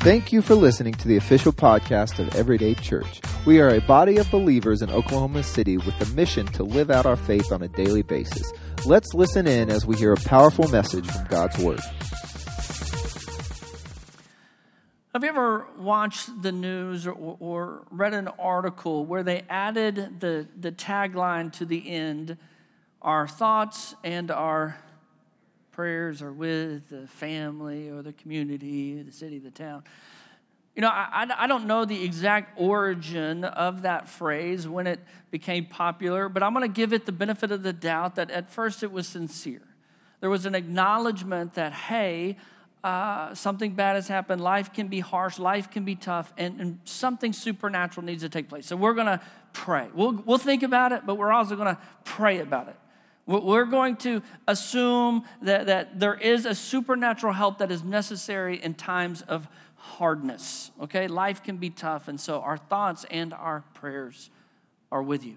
Thank you for listening to the official podcast of Everyday Church. We are a body of believers in Oklahoma City with the mission to live out our faith on a daily basis. Let's listen in as we hear a powerful message from God's Word. Have you ever watched the news or, or, read an article where they added the, the tagline to the end Our thoughts and our prayers are with the family or the community, the city, the town? You know, I, I don't know the exact origin of that phrase when it became popular, but I'm going to give it the benefit of the doubt that at first it was sincere. There was an acknowledgement that, hey, uh, something bad has happened. Life can be harsh, life can be tough, and, and something supernatural needs to take place. So we're going to pray. We'll, we'll think about it, but we're also going to pray about it. We're going to assume that, that there is a supernatural help that is necessary in times of hardness. Okay? Life can be tough, and so our thoughts and our prayers are with you.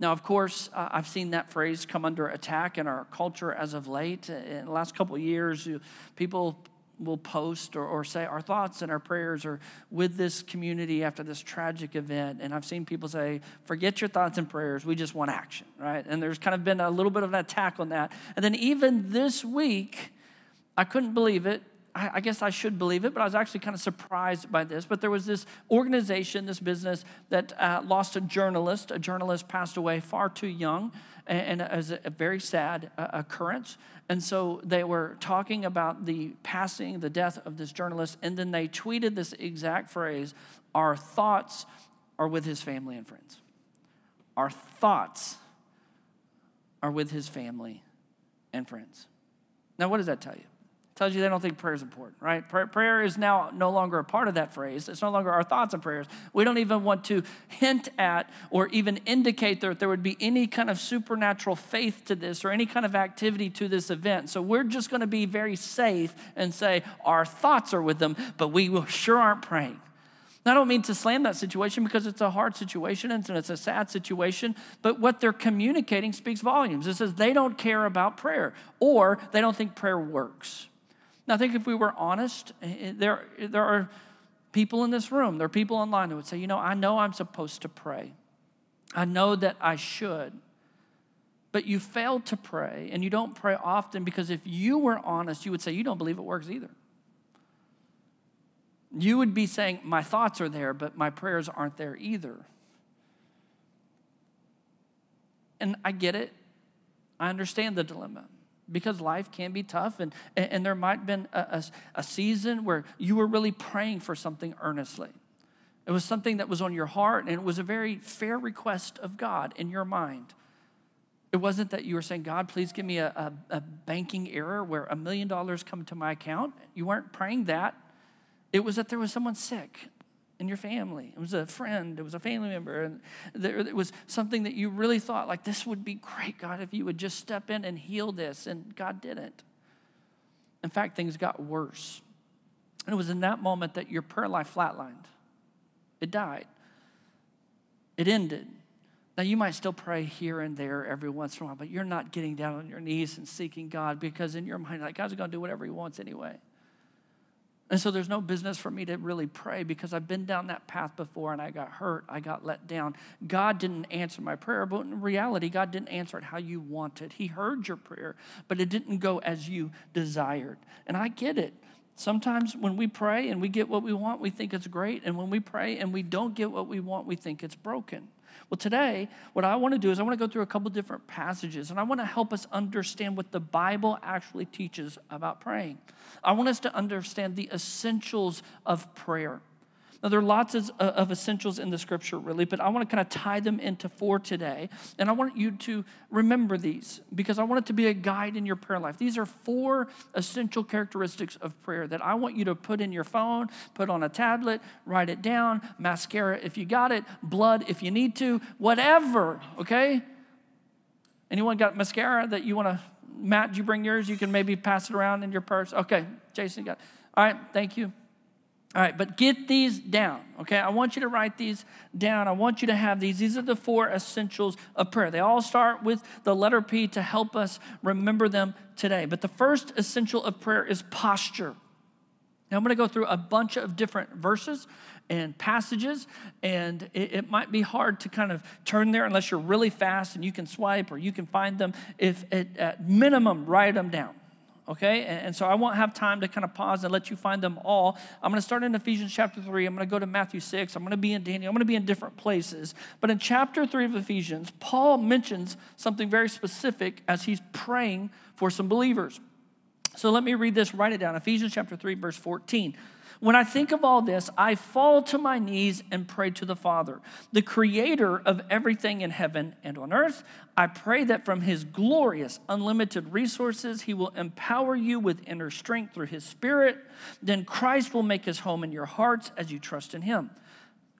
Now, of course, uh, I've seen that phrase come under attack in our culture as of late. In the last couple years, people will post or, or say our thoughts and our prayers are with this community after this tragic event. And I've seen people say, forget your thoughts and prayers, we just want action, right? And there's kind of been a little bit of an attack on that. And then even this week, I couldn't believe it. I, I guess I should believe it, but I was actually kind of surprised by this. But there was this organization, this business that uh, lost a journalist. A journalist passed away far too young, and, and it was a very sad uh, occurrence. And so they were talking about the passing, the death of this journalist, and then they tweeted this exact phrase Our thoughts are with his family and friends. Our thoughts are with his family and friends. Now, what does that tell you? Tells you they don't think prayer is important, right? Prayer is now no longer a part of that phrase. It's no longer our thoughts and prayers. We don't even want to hint at or even indicate that there would be any kind of supernatural faith to this or any kind of activity to this event. So we're just going to be very safe and say our thoughts are with them, but we sure aren't praying. I don't mean to slam that situation because it's a hard situation and it's a sad situation, but what they're communicating speaks volumes. It says they don't care about prayer or they don't think prayer works. Now, I think if we were honest, eh, eh, there, there are people in this room, there are people online who would say, you know, I know I'm supposed to pray. I know that I should. But you fail to pray, and you don't pray often because if you were honest, you would say, you don't believe it works either. You would be saying, my thoughts are there, but my prayers aren't there either. And I get it. I understand the dilemma because life can be tough and, and there might have been a, a, a, season where you were really praying for something earnestly. It was something that was on your heart and it was a very fair request of god in your mind. It wasn't that you were saying god please give me a, a, a banking error where a million dollars come to my account. You weren't praying that. It was that there was someone sick in your family. It was a friend, it was a family member, and there, it was something that you really thought, like, this would be great, God, if you would just step in and heal this. And God didn't. In fact, things got worse. And it was in that moment that your prayer life flatlined, it died, it ended. Now, you might still pray here and there every once in a while, but you're not getting down on your knees and seeking God because in your mind, like, God's going to do whatever He wants anyway. And so there's no business for me to really pray because I've been down that path before and I got hurt, I got let down. God didn't answer my prayer, but in reality, God didn't answer it how you wanted. He heard your prayer, but it didn't go as you desired. And I get it. Sometimes when we pray and we get what we want, we think it's great. And when we pray and we don't get what we want, we think it's broken. Well, today, what I want to do is I want to go through a couple different passages and I want to help us understand what the Bible actually teaches about praying. I want us to understand the essentials of prayer. Now, there are lots of, uh, of, essentials in the scripture, really, but I want to kind of tie them into four today. And I want you to remember these because I want it to be a guide in your prayer life. These are four essential characteristics of prayer that I want you to put in your phone, put on a tablet, write it down, mascara if you got it, blood if you need to, whatever, okay? Anyone got mascara that you want to, Matt, do you bring yours? You can maybe pass it around in your purse. Okay, Jason got it. All right, thank you. All right, but get these down, okay? I want you to write these down. I want you to have these. These are the four essentials of prayer. They all start with the letter P to help us remember them today. But the first essential of prayer is posture. Now, I'm going to go through a bunch of different verses and passages, and it, it, might be hard to kind of turn there unless you're really fast and you can swipe or you can find them. If at, at minimum, write them down. Okay, and, and so I won't have time to kind of pause and let you find them all. I'm going to start in Ephesians chapter 3. I'm going to go to Matthew 6. I'm going to be in Daniel. I'm going to be in different places. But in chapter 3 of Ephesians, Paul mentions something very specific as he's praying for some believers. So let me read this, write it down. Ephesians chapter 3, verse 14. When I think of all this, I fall to my knees and pray to the Father, the creator of everything in heaven and on earth. I pray that from his glorious, unlimited resources, he will empower you with inner strength through his Spirit. Then Christ will make his home in your hearts as you trust in him.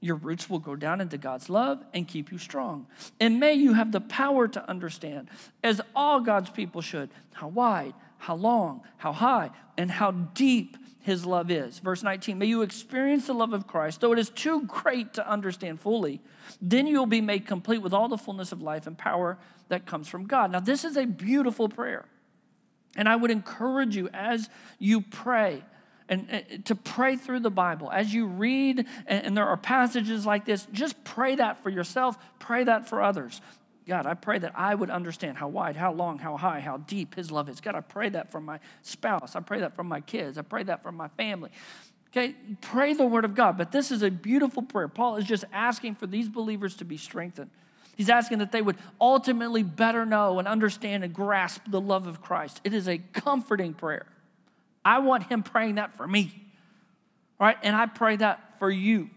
Your roots will go down into God's love and keep you strong. And may you have the power to understand, as all God's people should, how wide, how long, how high, and how deep his love is. Verse 19, may you experience the love of Christ, though it is too great to understand fully. Then you will be made complete with all the fullness of life and power that comes from God. Now, this is a beautiful prayer. And I would encourage you as you pray, and, eh, eh, to pray through the Bible. As you read, and there are passages like this, just pray that for yourself, pray that for others. God, I pray that I would understand how wide, how long, how high, how deep His love is. God, I pray that for my spouse. I pray that for my kids. I pray that for my family. Okay, pray the word of God. But this is a beautiful prayer. Paul is just asking for these believers to be strengthened. He's asking that they would ultimately better know and understand and grasp the love of Christ. It is a comforting prayer. I want him praying that for me, right? And I pray that for you.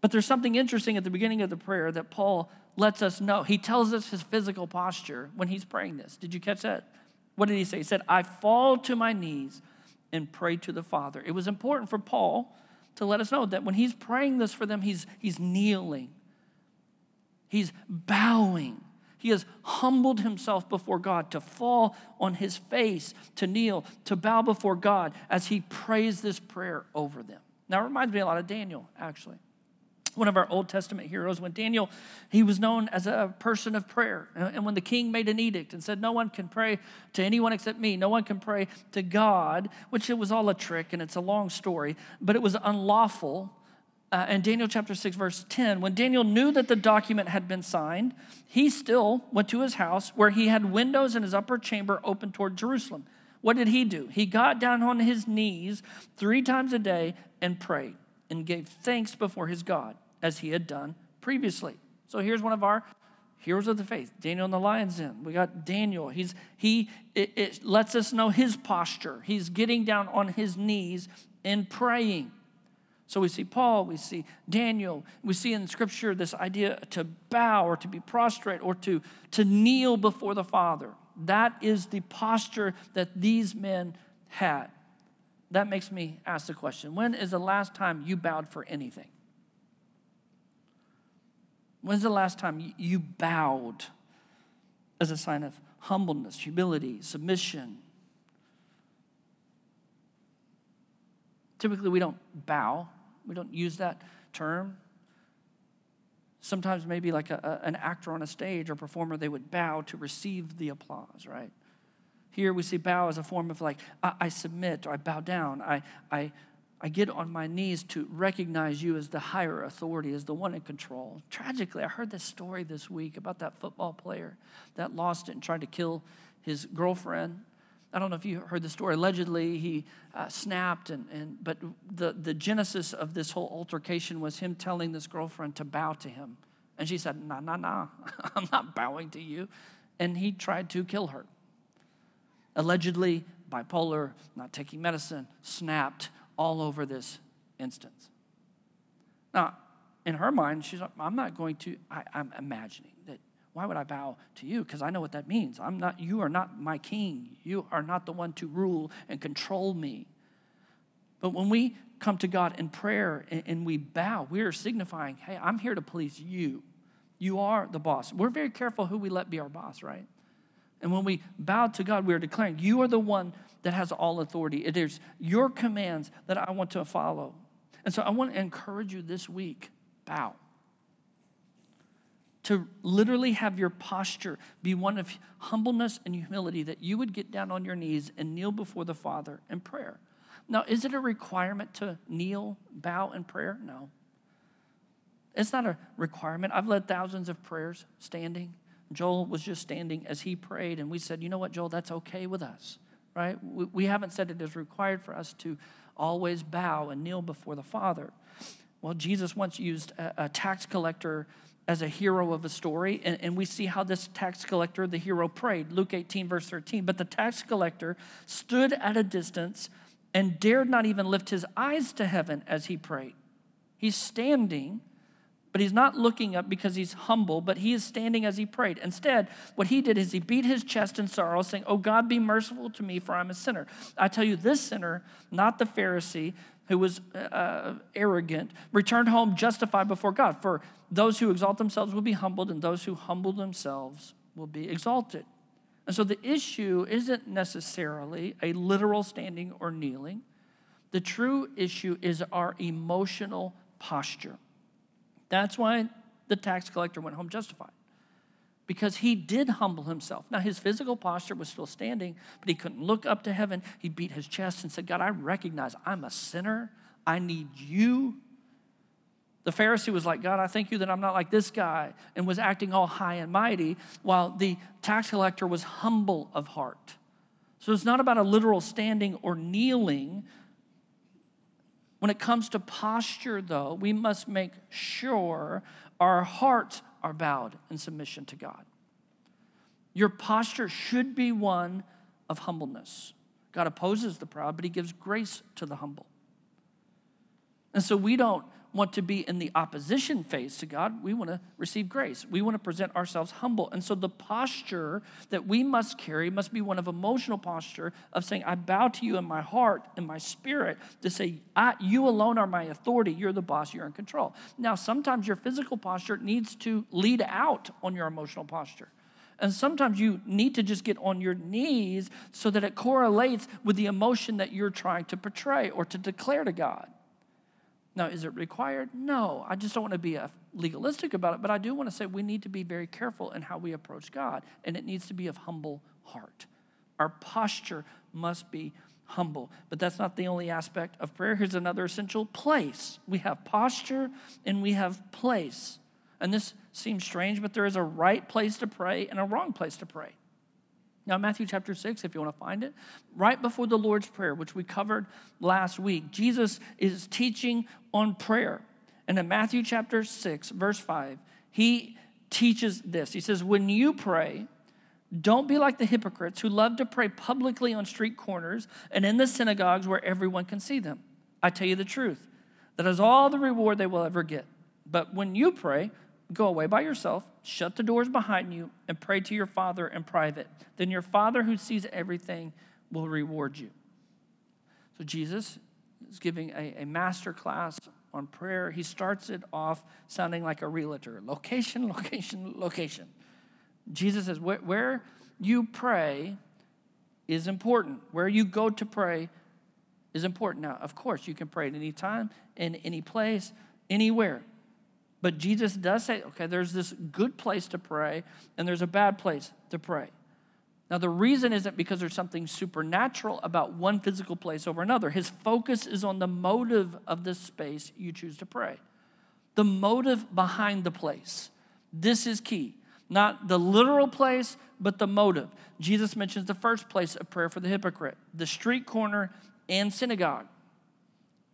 But there's something interesting at the beginning of the prayer that Paul lets us know. He tells us his physical posture when he's praying this. Did you catch that? What did he say? He said, I fall to my knees and pray to the Father. It was important for Paul to let us know that when he's praying this for them, he's, he's kneeling, he's bowing. He has humbled himself before God to fall on his face, to kneel, to bow before God as he prays this prayer over them. Now, it reminds me a lot of Daniel, actually one of our Old Testament heroes. When Daniel, he was known as a person of prayer. And when the king made an edict and said, No one can pray to anyone except me, no one can pray to God, which it was all a trick and it's a long story, but it was unlawful. Uh, in Daniel chapter 6, verse 10, when Daniel knew that the document had been signed, he still went to his house where he had windows in his upper chamber open toward Jerusalem. What did he do? He got down on his knees three times a day and prayed and gave thanks before his God as he had done previously. So here's one of our heroes of the faith daniel in the lion's den. We got daniel. He's he it, it, lets us know his posture. He's getting down on his knees and praying. So we see paul we see daniel we see in scripture this idea to bow or to be prostrate or to to kneel before the father. That is the posture that these men had. That makes me ask the question when is the last time you bowed for anything When's the last time you bowed as a sign of humbleness, humility, submission? Typically, we don't bow, we don't use that term. Sometimes, maybe like a, an actor on a stage or performer, they would bow to receive the applause, right? Here we see bow as a form of like, I, I submit or I bow down, I, I I get on my knees to recognize you as the higher authority, as the one in control. Tragically, I heard this story this week about that football player that lost it and tried to kill his girlfriend. I don't know if you heard the story. Allegedly, he uh, snapped, and, and but the, the genesis of this whole altercation was him telling this girlfriend to bow to him. And she said, Nah, nah, nah, I'm not bowing to you. And he tried to kill her. Allegedly, bipolar, not taking medicine, snapped, all over this instance. Now, in her mind, she's like, I'm not going to, I, am I'm imagining that why would I bow to you? Because I know what that means. I'm not, you are not my king. You are not the one to rule and control me. But when we come to God in prayer and, and we bow, we are signifying, hey, I'm here to please you. You are the boss. We're very careful who we let be our boss, right? And when we bow to God, we are declaring, You are the one that has all authority. It is your commands that I want to follow. And so I want to encourage you this week bow. To literally have your posture be one of humbleness and humility, that you would get down on your knees and kneel before the Father in prayer. Now, is it a requirement to kneel, bow in prayer? No. It's not a requirement. I've led thousands of prayers standing. Joel was just standing as he prayed, and we said, you know what, Joel, that's okay with us, right? We, we haven't said it is required for us to always bow and kneel before the Father. Well, Jesus once used a, a tax collector as a hero of a story, and, and we see how this tax collector, the hero, prayed. Luke 18, verse 13. But the tax collector stood at a distance and dared not even lift his eyes to heaven as he prayed. He's standing but he's not looking up because he's humble, but he is standing as he prayed. Instead, what he did is he beat his chest in sorrow, saying, Oh God, be merciful to me, for I'm a sinner. I tell you, this sinner, not the Pharisee, who was uh, arrogant, returned home justified before God. For those who exalt themselves will be humbled, and those who humble themselves will be exalted. And so the issue isn't necessarily a literal standing or kneeling. The true issue is our emotional posture. That's why the tax collector went home justified, because he did humble himself. Now, his physical posture was still standing, but he couldn't look up to heaven. He beat his chest and said, God, I recognize I'm a sinner. I need you. The Pharisee was like, God, I thank you that I'm not like this guy, and was acting all high and mighty, while the tax collector was humble of heart. So it's not about a literal standing or kneeling, when it comes to posture, though, we must make sure our hearts are bowed in submission to God. Your posture should be one of humbleness. God opposes the proud, but He gives grace to the humble. And so we don't want to be in the opposition phase to God. We want to receive grace. We want to present ourselves humble. And so the posture that we must carry must be one of emotional posture of saying, I bow to you in my heart, in my spirit, to say, You alone are my authority. You're the boss. You're in control. Now, sometimes your physical posture needs to lead out on your emotional posture. And sometimes you need to just get on your knees so that it correlates with the emotion that you're trying to portray or to declare to God. Now, is it required? No. I just don't want to be legalistic about it, but I do want to say we need to be very careful in how we approach God, and it needs to be of humble heart. Our posture must be humble. But that's not the only aspect of prayer. Here's another essential place. We have posture and we have place. And this seems strange, but there is a right place to pray and a wrong place to pray. Now, Matthew chapter 6, if you want to find it, right before the Lord's Prayer, which we covered last week, Jesus is teaching on prayer. And in Matthew chapter 6, verse 5, he teaches this. He says, When you pray, don't be like the hypocrites who love to pray publicly on street corners and in the synagogues where everyone can see them. I tell you the truth, that is all the reward they will ever get. But when you pray, Go away by yourself, shut the doors behind you, and pray to your Father in private. Then your Father who sees everything will reward you. So Jesus is giving a, a master class on prayer. He starts it off sounding like a realtor location, location, location. Jesus says, where, where you pray is important. Where you go to pray is important. Now, of course, you can pray at any time, in any place, anywhere. But Jesus does say, okay, there's this good place to pray and there's a bad place to pray. Now, the reason isn't because there's something supernatural about one physical place over another. His focus is on the motive of the space you choose to pray, the motive behind the place. This is key. Not the literal place, but the motive. Jesus mentions the first place of prayer for the hypocrite, the street corner and synagogue,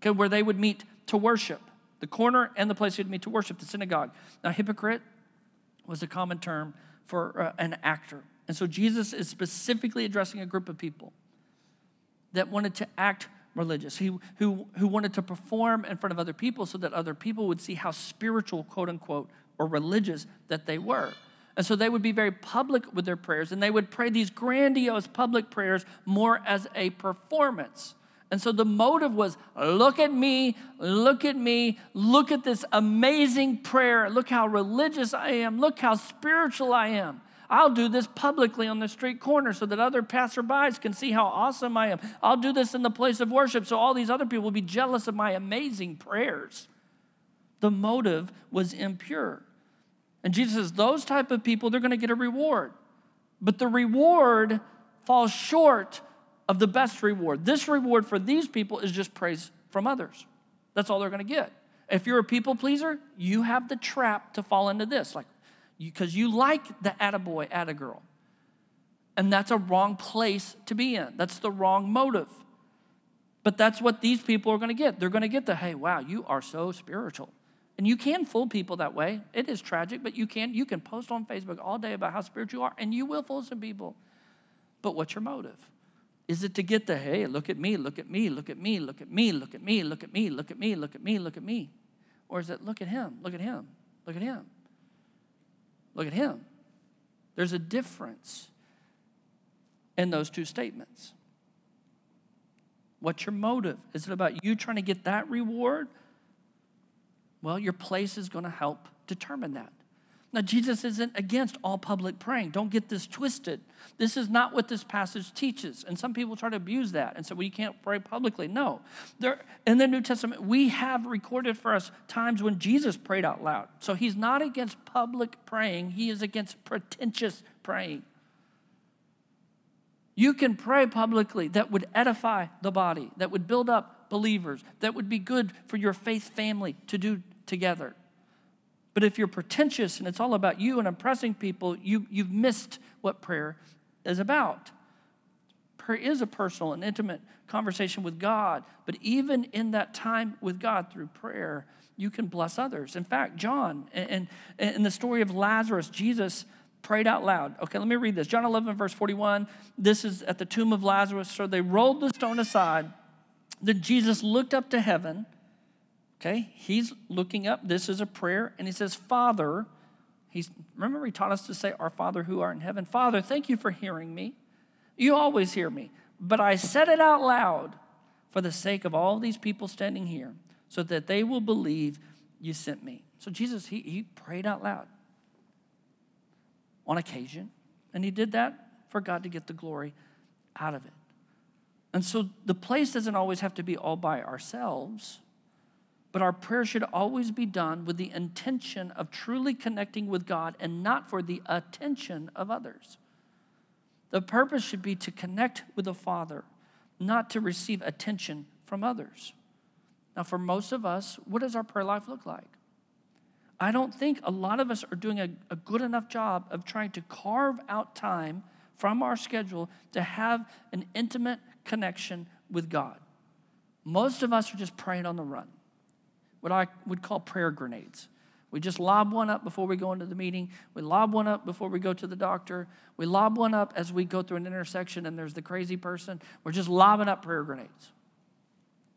okay, where they would meet to worship the corner and the place you'd meet to worship, the synagogue. Now, hypocrite was a common term for uh, an actor. And so Jesus is specifically addressing a group of people that wanted to act religious, who, who, who wanted to perform in front of other people so that other people would see how spiritual, quote unquote, or religious that they were. And so they would be very public with their prayers, and they would pray these grandiose public prayers more as a performance. And so the motive was look at me, look at me, look at this amazing prayer. Look how religious I am, look how spiritual I am. I'll do this publicly on the street corner so that other passerbys can see how awesome I am. I'll do this in the place of worship so all these other people will be jealous of my amazing prayers. The motive was impure. And Jesus says, those type of people, they're going to get a reward. But the reward falls short of the best reward. This reward for these people is just praise from others. That's all they're going to get. If you're a people pleaser, you have the trap to fall into this, like because you, you like the attaboy, attagirl. And that's a wrong place to be in. That's the wrong motive. But that's what these people are going to get. They're going to get the, hey, wow, you are so spiritual. And you can fool people that way. It is tragic, but you can you can post on Facebook all day about how spiritual you are, and you will fool some people. But what's your motive? Is it to get the, hey, look at me, look at me, look at me, look at me, look at me, look at me, look at me, look at me, look at me? Or is it look at him, look at him, look at him, look at him? There's a difference in those two statements. What's your motive? Is it about you trying to get that reward? Well, your place is going to help determine that. Now, Jesus isn't against all public praying. Don't get this twisted. This is not what this passage teaches. And some people try to abuse that and say, well, you can't pray publicly. No. There, in the New Testament, we have recorded for us times when Jesus prayed out loud. So he's not against public praying, he is against pretentious praying. You can pray publicly that would edify the body, that would build up believers, that would be good for your faith family to do together. But if you're pretentious and it's all about you and impressing people, you, you've missed what prayer is about. Prayer is a personal and intimate conversation with God, but even in that time with God through prayer, you can bless others. In fact, John, and in the story of Lazarus, Jesus prayed out loud. Okay, let me read this. John 11, verse 41. This is at the tomb of Lazarus. So they rolled the stone aside. Then Jesus looked up to heaven. Okay, he's looking up. This is a prayer. And he says, Father, he's, remember he taught us to say, Our Father who art in heaven. Father, thank you for hearing me. You always hear me. But I said it out loud for the sake of all these people standing here, so that they will believe you sent me. So Jesus, he, he prayed out loud on occasion. And he did that for God to get the glory out of it. And so the place doesn't always have to be all by ourselves, but our prayer should always be done with the intention of truly connecting with God and not for the attention of others. The purpose should be to connect with the Father, not to receive attention from others. Now, for most of us, what does our prayer life look like? I don't think a lot of us are doing a, a good enough job of trying to carve out time from our schedule to have an intimate connection with God. Most of us are just praying on the run, what I would call prayer grenades. We just lob one up before we go into the meeting. We lob one up before we go to the doctor. We lob one up as we go through an intersection and there's the crazy person. We're just lobbing up prayer grenades.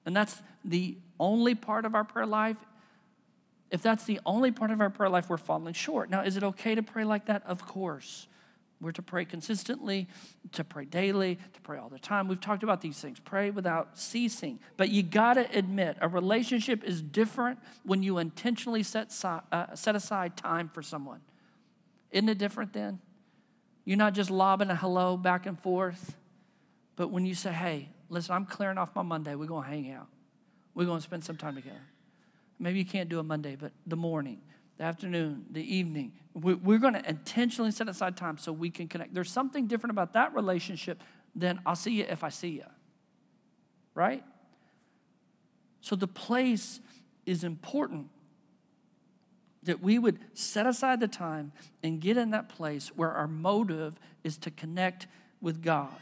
And that's the only part of our prayer life if that's the only part of our prayer life, we're falling short. Now, is it okay to pray like that? Of course. We're to pray consistently, to pray daily, to pray all the time. We've talked about these things. Pray without ceasing. But you got to admit, a relationship is different when you intentionally set, uh, set aside time for someone. Isn't it different then? You're not just lobbing a hello back and forth, but when you say, hey, listen, I'm clearing off my Monday, we're going to hang out, we're going to spend some time together. Maybe you can't do a Monday, but the morning, the afternoon, the evening. We're going to intentionally set aside time so we can connect. There's something different about that relationship than I'll see you if I see you. Right? So the place is important that we would set aside the time and get in that place where our motive is to connect with God.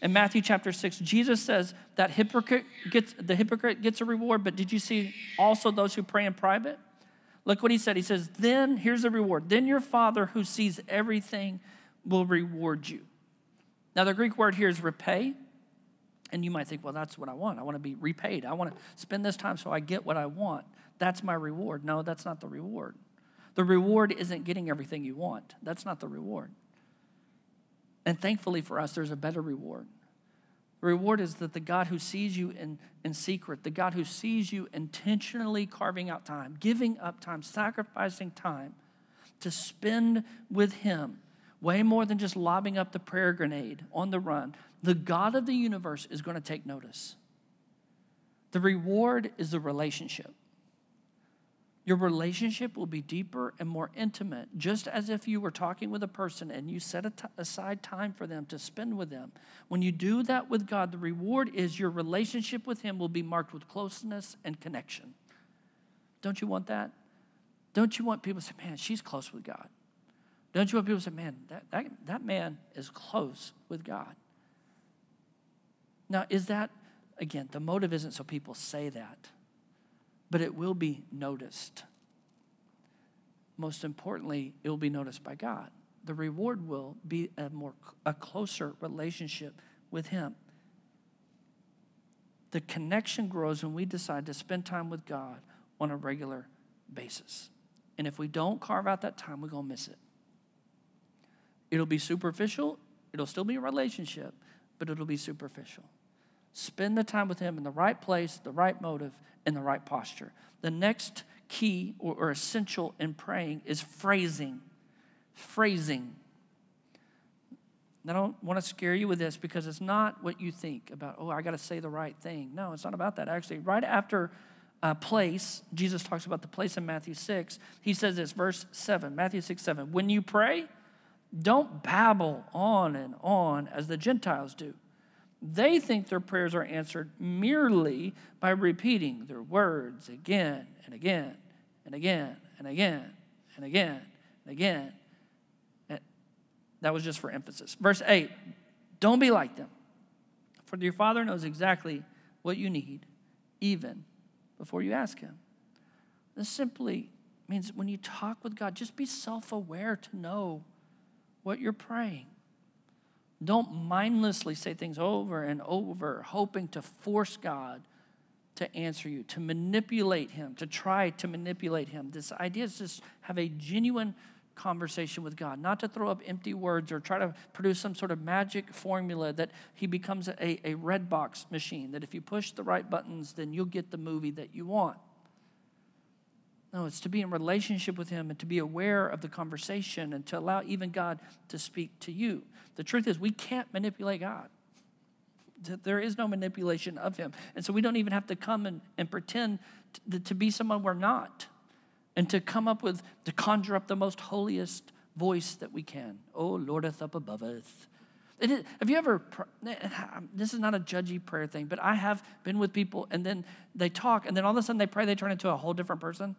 In Matthew chapter 6, Jesus says that hypocrite gets, the hypocrite gets a reward, but did you see also those who pray in private? Look what he said. He says, Then, here's the reward. Then your Father who sees everything will reward you. Now, the Greek word here is repay. And you might think, well, that's what I want. I want to be repaid. I want to spend this time so I get what I want. That's my reward. No, that's not the reward. The reward isn't getting everything you want. That's not the reward. And thankfully for us, there's a better reward. The reward is that the God who sees you in, in secret, the God who sees you intentionally carving out time, giving up time, sacrificing time to spend with Him, way more than just lobbing up the prayer grenade on the run, the God of the universe is going to take notice. The reward is the relationship. Your relationship will be deeper and more intimate, just as if you were talking with a person and you set aside time for them to spend with them. When you do that with God, the reward is your relationship with Him will be marked with closeness and connection. Don't you want that? Don't you want people to say, man, she's close with God? Don't you want people to say, man, that, that, that man is close with God? Now, is that, again, the motive isn't so people say that but it will be noticed. Most importantly, it will be noticed by God. The reward will be a more a closer relationship with him. The connection grows when we decide to spend time with God on a regular basis. And if we don't carve out that time, we're going to miss it. It'll be superficial, it'll still be a relationship, but it'll be superficial. Spend the time with Him in the right place, the right motive, and the right posture. The next key or, or essential in praying is phrasing. Phrasing. I don't want to scare you with this because it's not what you think about, oh, I got to say the right thing. No, it's not about that. Actually, right after uh, place, Jesus talks about the place in Matthew 6. He says this, verse 7, Matthew 6, 7. When you pray, don't babble on and on as the Gentiles do they think their prayers are answered merely by repeating their words again and again and again and again and again and again. And That was just for emphasis. Verse 8 Don't be like them, for your Father knows exactly what you need, even before you ask Him. This simply means when you talk with God, just be self aware to know what you're praying. Don't mindlessly say things over and over, hoping to force God to answer you, to manipulate Him, to try to manipulate Him. This idea is just have a genuine conversation with God, not to throw up empty words or try to produce some sort of magic formula that He becomes a, a Redbox machine, that if you push the right buttons, then you'll get the movie that you want. No, it's to be in relationship with Him and to be aware of the conversation and to allow even God to speak to you. The truth is, we can't manipulate God. There is no manipulation of Him. And so we don't even have to come and, and pretend to, to be someone we're not and to come up with, to conjure up the most holiest voice that we can. Oh, Lord, Lordeth up above us. have you ever, this is not a judgy prayer thing, but I have been with people and then they talk and then all of a sudden they pray, they turn into a whole different person.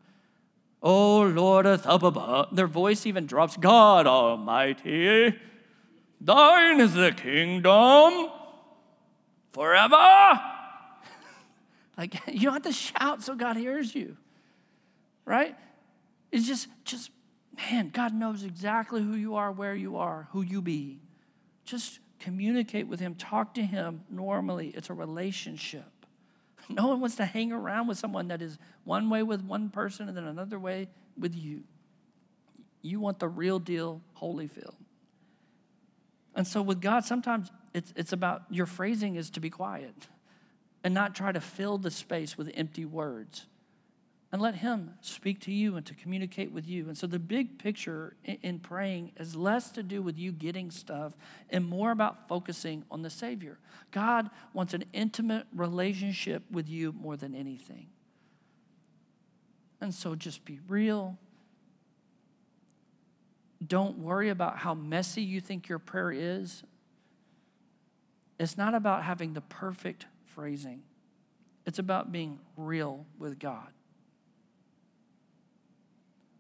Oh, Lord, up above. Uh, their voice even drops. God Almighty, thine is the kingdom forever. like, you don't have to shout so God hears you, right? It's just, just, man, God knows exactly who you are, where you are, who you be. Just communicate with Him, talk to Him normally. It's a relationship. No one wants to hang around with someone that is one way with one person and then another way with you. You want the real deal, Holyfield. And so with God, sometimes it's, it's about your phrasing is to be quiet and not try to fill the space with empty words and let Him speak to you and to communicate with you. And so the big picture in praying is less to do with you getting stuff and more about focusing on the Savior. God wants an intimate relationship with you more than anything. And so just be real. Don't worry about how messy you think your prayer is. It's not about having the perfect phrasing, it's about being real with God.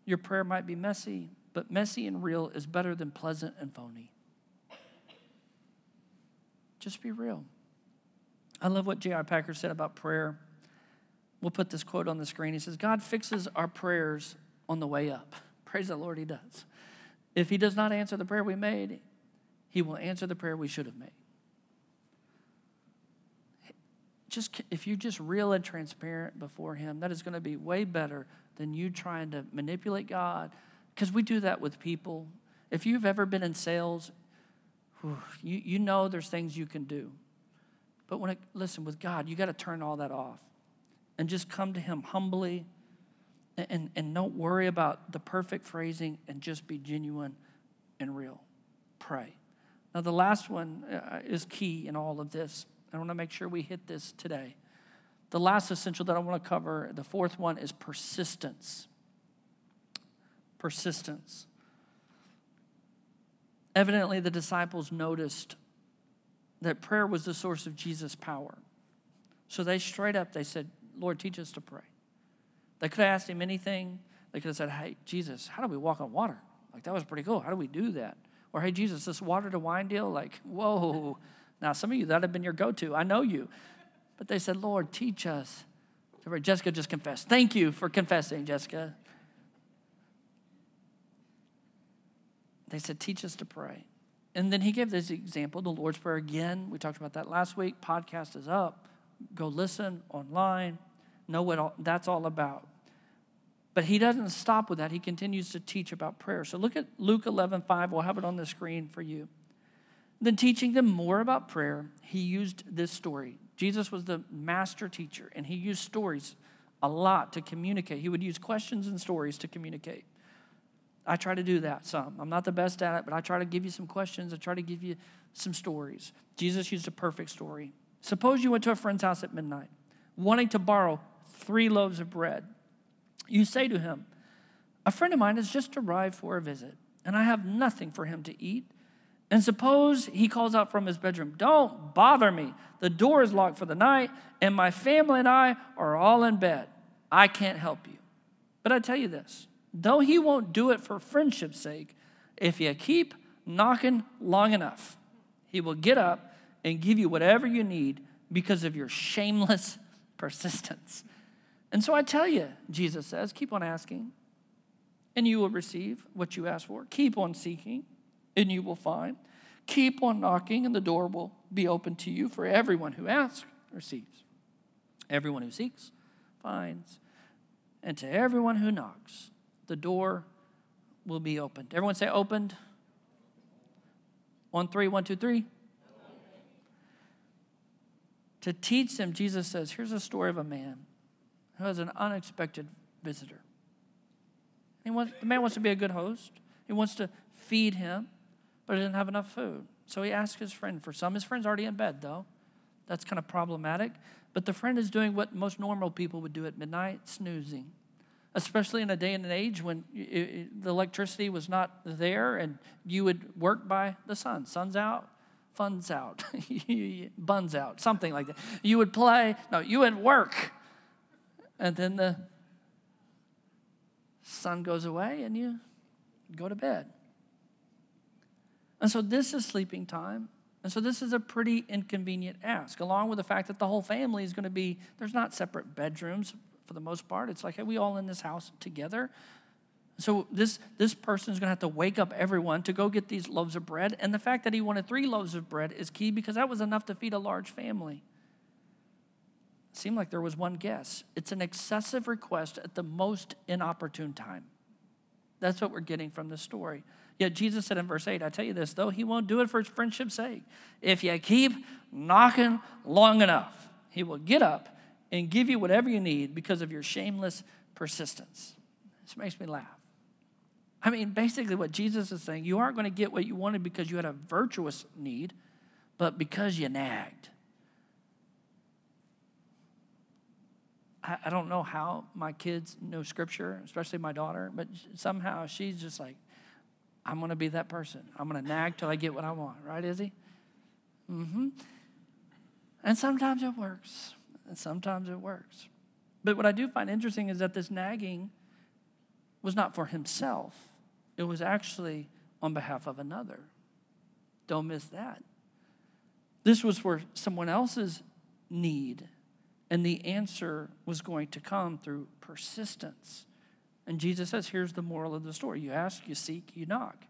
Your prayer might be messy, but messy and real is better than pleasant and phony. Just be real. I love what J.I. Packer said about prayer. We'll put this quote on the screen. He says, God fixes our prayers on the way up. Praise the Lord, He does. If He does not answer the prayer we made, He will answer the prayer we should have made. Just if you're just real and transparent before Him, that is going to be way better than you trying to manipulate God. Because we do that with people. If you've ever been in sales, you, you know there's things you can do. But when it, listen, with God, you got to turn all that off and just come to Him humbly and, and, don't worry about the perfect phrasing and just be genuine and real. Pray. Now, the last one uh, is key in all of this. I want to make sure we hit this today. The last essential that I want to cover, the fourth one, is persistence. persistence. Evidently, the disciples noticed that prayer was the source of Jesus' power. So they straight up, they said, Lord, teach us to pray. They could have asked him anything. They could have said, Hey, Jesus, how do we walk on water? Like, that was pretty cool. How do we do that? Or, Hey, Jesus, this water to wine deal? Like, whoa. Now, some of you, that have been your go to. I know you. But they said, Lord, teach us. Jessica just confessed. Thank you for confessing, Jessica. They said, Teach us to pray. And then he gave this example, the Lord's Prayer again. We talked about that last week. Podcast is up. Go listen online. Know what all, that's all about. But he doesn't stop with that. He continues to teach about prayer. So look at Luke 11 5. We'll have it on the screen for you. Then, teaching them more about prayer, he used this story. Jesus was the master teacher, and he used stories a lot to communicate. He would use questions and stories to communicate. I try to do that some. I'm not the best at it, but I try to give you some questions. I try to give you some stories. Jesus used a perfect story. Suppose you went to a friend's house at midnight, wanting to borrow three loaves of bread. You say to him, A friend of mine has just arrived for a visit, and I have nothing for him to eat. And suppose he calls out from his bedroom, Don't bother me. The door is locked for the night, and my family and I are all in bed. I can't help you. But I tell you this though he won't do it for friendship's sake, if you keep knocking long enough, he will get up and give you whatever you need because of your shameless persistence. And so I tell you, Jesus says, keep on asking, and you will receive what you ask for. Keep on seeking, and you will find. Keep on knocking, and the door will be open to you. For everyone who asks receives, everyone who seeks finds, and to everyone who knocks, the door will be opened. Everyone say opened. One, three, one, two, three. To teach them, Jesus says, here's a story of a man who has an unexpected visitor. He wants, the man wants to be a good host. He wants to feed him, but he doesn't have enough food. So he asks his friend for some. His friend's already in bed, though. That's kind of problematic. But the friend is doing what most normal people would do at midnight snoozing especially in a day and an age when the electricity was not there and you would work by the sun. Sun's out, fun's out, buns out, something like that. You would play, no, you would work. And then the sun goes away and you go to bed. And so this is sleeping time. And so this is a pretty inconvenient ask, along with the fact that the whole family is going to be, there's not separate bedrooms for the most part. It's like, hey, we all in this house together. So this, this person is going to have to wake up everyone to go get these loaves of bread. And the fact that he wanted three loaves of bread is key because that was enough to feed a large family. Seemed like there was one guess. It's an excessive request at the most inopportune time. That's what we're getting from the story. Yet Jesus said in verse 8, I tell you this, though he won't do it for his friendship's sake, if you keep knocking long enough, he will get up and give you whatever you need because of your shameless persistence. This makes me laugh. I mean, basically, what Jesus is saying, you aren't going to get what you wanted because you had a virtuous need, but because you nagged. I, don't know how my kids know scripture, especially my daughter, but somehow she's just like, I'm going to be that person. I'm going to nag till I get what I want, right, Izzy? Mm hmm. And sometimes it works and sometimes it works. But what I do find interesting is that this nagging was not for himself, it was actually on behalf of another. Don't miss that. This was for someone else's need, and the answer was going to come through persistence. And Jesus says, here's the moral of the story you ask, you seek, you knock.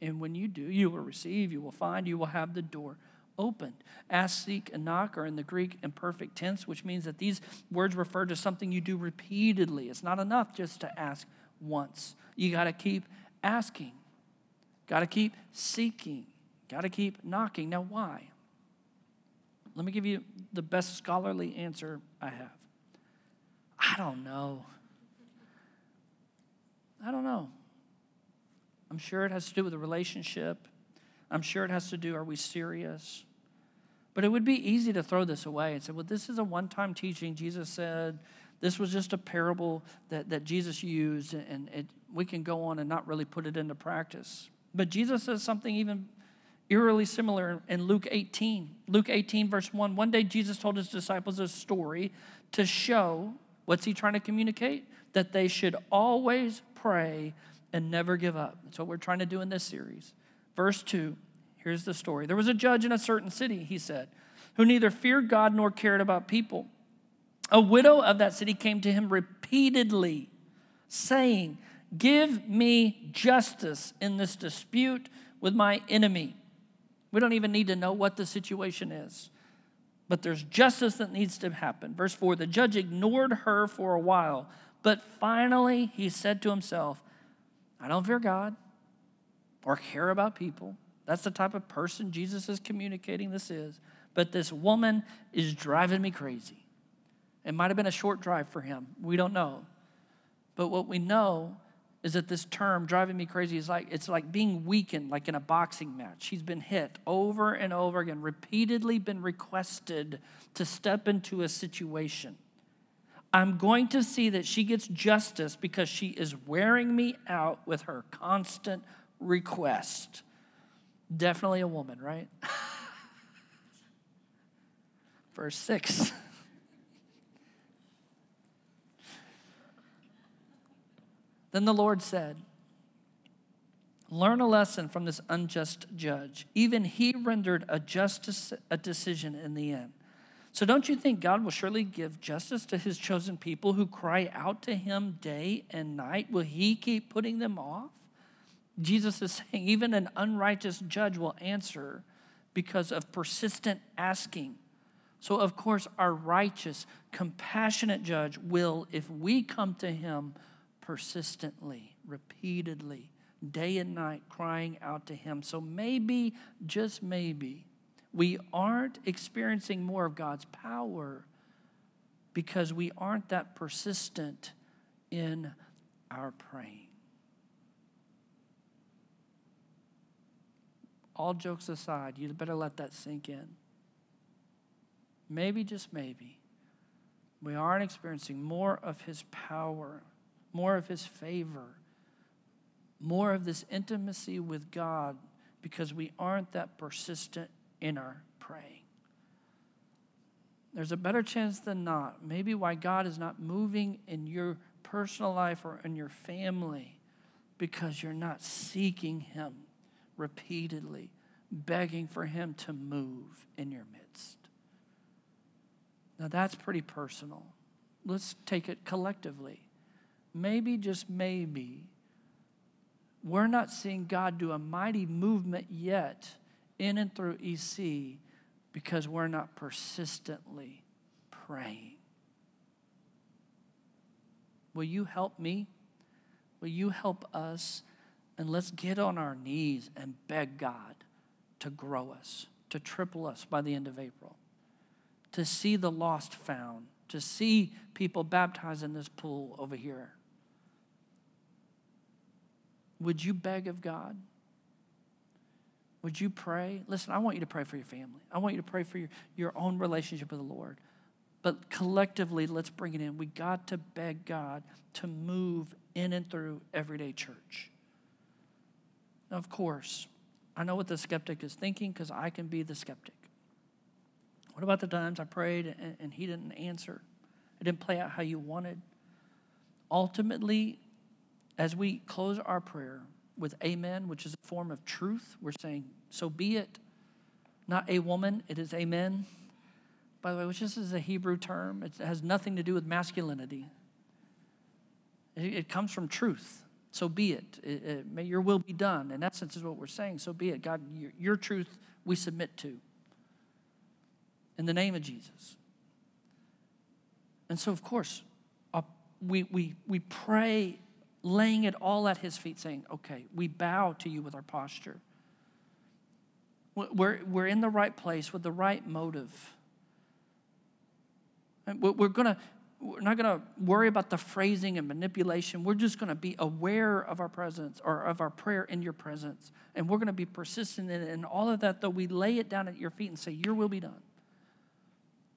And when you do, you will receive, you will find, you will have the door opened. Ask, seek, and knock are in the Greek imperfect tense, which means that these words refer to something you do repeatedly. It's not enough just to ask once. You got to keep asking, got to keep seeking, got to keep knocking. Now, why? Let me give you the best scholarly answer I have. I don't know. I don't know. I'm sure it has to do with a relationship. I'm sure it has to do, are we serious? But it would be easy to throw this away and say, well, this is a one time teaching. Jesus said This was just a parable that, that Jesus used, and it, we can go on and not really put it into practice. But Jesus says something even eerily similar in Luke 18. Luke 18, verse 1. One day Jesus told his disciples a story to show what's he trying to communicate? That they should always pray and never give up. That's what we're trying to do in this series. Verse 2, here's the story. There was a judge in a certain city, he said, who neither feared God nor cared about people. A widow of that city came to him repeatedly, saying, Give me justice in this dispute with my enemy. We don't even need to know what the situation is, but there's justice that needs to happen. Verse 4 The judge ignored her for a while, but finally he said to himself, I don't fear God or care about people. That's the type of person Jesus is communicating this is. But this woman is driving me crazy. It might have been a short drive for him. We don't know. But what we know is that this term driving me crazy? Is like it's like being weakened like in a boxing match. He's been hit over and over again repeatedly been requested to step into a situation. I'm going to see that she gets justice because she is wearing me out with her constant request. Definitely a woman right? Verse 6 Then the Lord said, Learn a lesson from this unjust judge. Even he rendered a justice a decision in the end. So don't you think God will surely give justice to his chosen people who cry out to him day and night? Will he keep putting them off? Jesus is saying even an unrighteous judge will answer because of persistent asking. So, of course, our righteous, compassionate judge will, if we come to him persistently, repeatedly, day and night, crying out to Him. So maybe, just maybe, we aren't experiencing more of God's power because we aren't that persistent in our praying. All jokes aside, you better let that sink in. Maybe, just maybe, we aren't experiencing more of His power more of His favor, more of this intimacy with God because we aren't that persistent in our praying. There's a better chance than not, maybe why God is not moving in your personal life or in your family because you're not seeking Him repeatedly, begging for Him to move in your midst. Now, that's pretty personal. Let's take it collectively maybe, just maybe, we're not seeing God do a mighty movement yet in and through EC because we're not persistently praying. Will you help me? Will you help us? And let's get on our knees and beg God to grow us, to triple us by the end of April, to see the lost found, to see people baptized in this pool over here. Would you beg of God? Would you pray? Listen, I want you to pray for your family. I want you to pray for your, your own relationship with the Lord. But collectively, let's bring it in. We got to beg God to move in and through everyday church. Now, of course, I know what the skeptic is thinking because I can be the skeptic. What about the times I prayed and, and he didn't answer? It didn't play out how you wanted. Ultimately, as we close our prayer with amen, which is a form of truth, we're saying, so be it. Not a woman, it is amen. By the way, which this is a Hebrew term, it has nothing to do with masculinity. It, comes from truth. So be it. It, it. May your will be done. In essence, is what we're saying. So be it. God, your, your truth we submit to. In the name of Jesus. And so, of course, uh, we, we, we pray laying it all at his feet, saying, Okay, we bow to you with our posture. We're, we're in the right place with the right motive. We're, gonna, we're not going to worry about the phrasing and manipulation. We're just going to be aware of our presence or of our prayer in your presence. And we're going to be persistent in it. And all of that, though, we lay it down at your feet and say, Your will be done.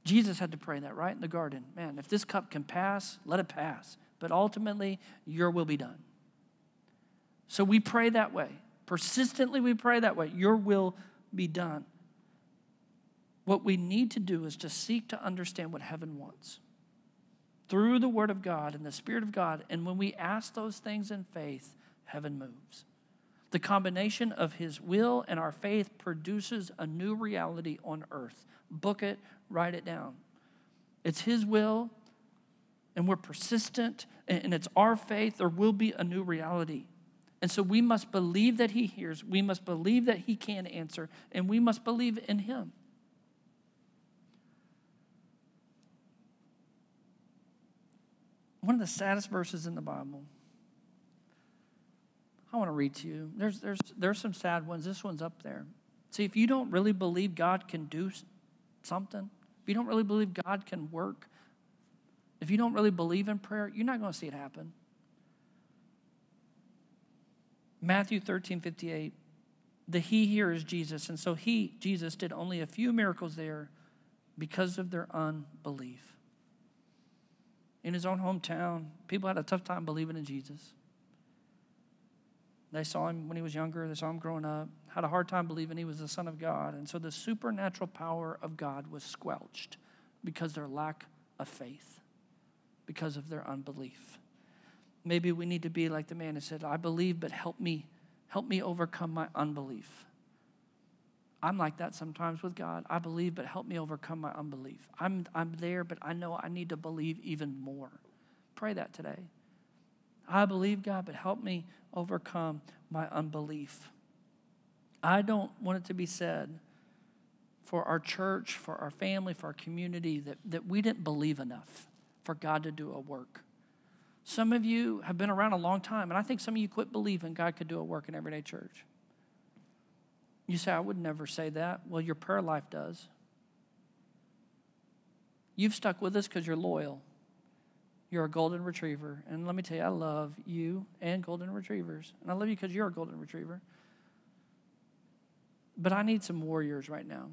Jesus had to pray that, right? In the garden. Man, if this cup can pass, let it pass. But ultimately, your will be done. So we pray that way. Persistently, we pray that way. Your will be done. What we need to do is to seek to understand what heaven wants through the Word of God and the Spirit of God. And when we ask those things in faith, heaven moves. The combination of His will and our faith produces a new reality on earth. Book it, write it down. It's His will, and we're persistent, and it's our faith, there will be a new reality. And so we must believe that He hears, we must believe that He can answer, and we must believe in Him. One of the saddest verses in the Bible. I want to read to you. There's, there's, there's some sad ones. This one's up there. See, if you don't really believe God can do something, if you don't really believe God can work, if you don't really believe in prayer, you're not going to see it happen. Matthew 13, 58. The he here is Jesus. And so he, Jesus, did only a few miracles there because of their unbelief. In his own hometown, people had a tough time believing in Jesus. They saw him when he was younger, they saw him growing up, had a hard time believing he was the Son of God. And so the supernatural power of God was squelched because their lack of faith, because of their unbelief. Maybe we need to be like the man who said, I believe, but help me, help me overcome my unbelief. I'm like that sometimes with God. I believe, but help me overcome my unbelief. I'm, I'm there, but I know I need to believe even more. Pray that today. I believe, God, but help me overcome my unbelief. I don't want it to be said for our church, for our family, for our community that, that we didn't believe enough for God to do a work. Some of you have been around a long time, and I think some of you quit believing God could do a work in everyday church. You say, I would never say that. Well, your prayer life does. You've stuck with us because you're loyal. You're a golden retriever. And let me tell you, I love you and golden retrievers. And I love you because you're a golden retriever. But I need some warriors right now.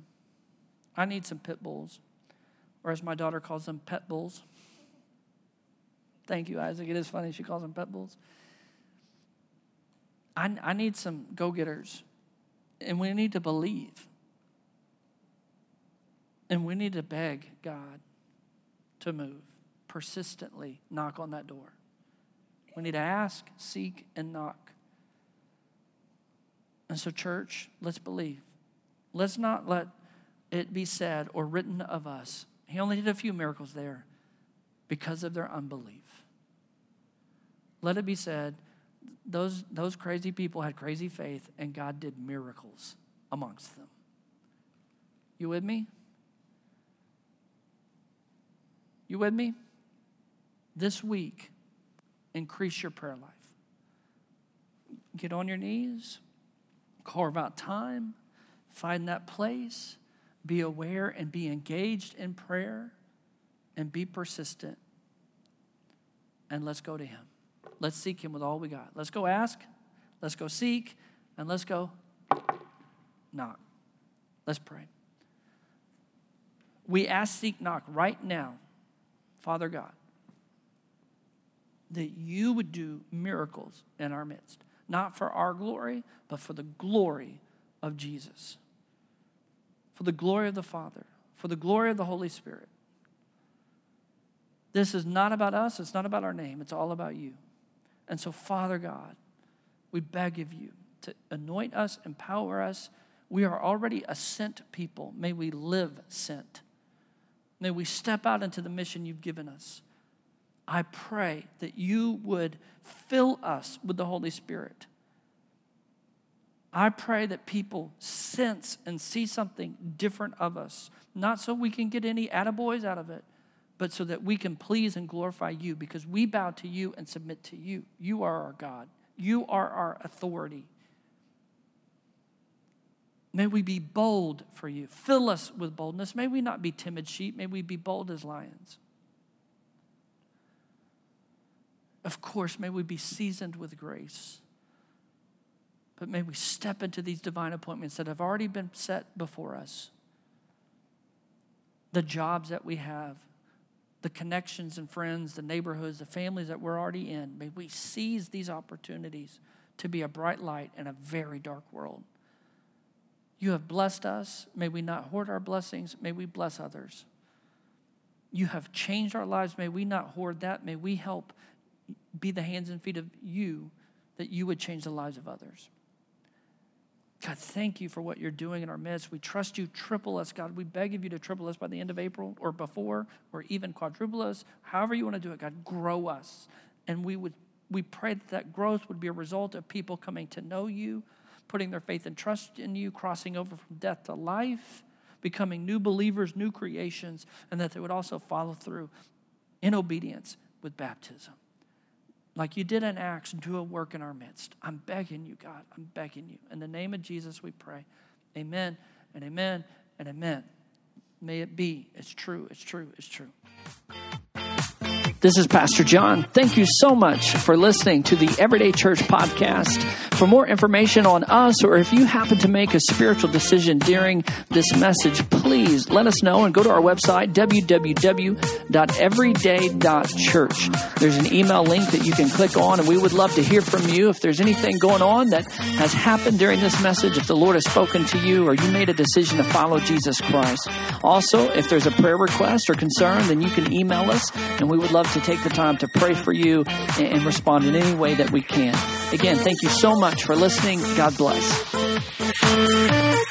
I need some pit bulls, or as my daughter calls them, pet bulls. Thank you, Isaac. It is funny. She calls them pet bulls. I, I need some go getters, and we need to believe. And we need to beg God to move, persistently knock on that door. We need to ask, seek, and knock. And so, church, let's believe. Let's not let it be said or written of us. He only did a few miracles there because of their unbelief. Let it be said, those, those crazy people had crazy faith, and God did miracles amongst them. You with me? You with me? This week, increase your prayer life. Get on your knees, carve out time, find that place, be aware and be engaged in prayer, and be persistent. And let's go to Him. Let's seek Him with all we got. Let's go ask, let's go seek, and let's go knock. Let's pray. We ask, seek, knock right now, Father God, that you would do miracles in our midst, not for our glory, but for the glory of Jesus, for the glory of the Father, for the glory of the Holy Spirit. This is not about us, it's not about our name, it's all about you. And so, Father God, we beg of you to anoint us, empower us. We are already a sent people. May we live sent. May we step out into the mission you've given us. I pray that you would fill us with the Holy Spirit. I pray that people sense and see something different of us, not so we can get any attaboys out of it, but so that we can please and glorify you because we bow to you and submit to you. You are our God, you are our authority. May we be bold for you. Fill us with boldness. May we not be timid sheep. May we be bold as lions. Of course, may we be seasoned with grace. But may we step into these divine appointments that have already been set before us the jobs that we have, the connections and friends, the neighborhoods, the families that we're already in. May we seize these opportunities to be a bright light in a very dark world. You have blessed us. May we not hoard our blessings. May we bless others. You have changed our lives. May we not hoard that. May we help be the hands and feet of you that you would change the lives of others. God, thank you for what you're doing in our midst. We trust you. Triple us, God. We beg of you to triple us by the end of April or before, or even quadruple us. However you want to do it, God, grow us. And we would we pray that that growth would be a result of people coming to know you, putting their faith and trust in you, crossing over from death to life, becoming new believers, new creations, and that they would also follow through in obedience with baptism. Like you did in Acts, do a work in our midst. I'm begging you, God. I'm begging you. In the name of Jesus, we pray. Amen and amen and amen. May it be. It's true. It's true. It's true. This is Pastor John. Thank you so much for listening to the Everyday Church podcast. For more information on us, or if you happen to make a spiritual decision during this message, please let us know and go to our website, www.everyday.church. There's an email link that you can click on, and we would love to hear from you. If there's anything going on that has happened during this message, if the Lord has spoken to you, or you made a decision to follow Jesus Christ. Also, if there's a prayer request or concern, then you can email us, and we would love to take the time to pray for you and respond in any way that we can. Again, thank you so much for listening. God bless.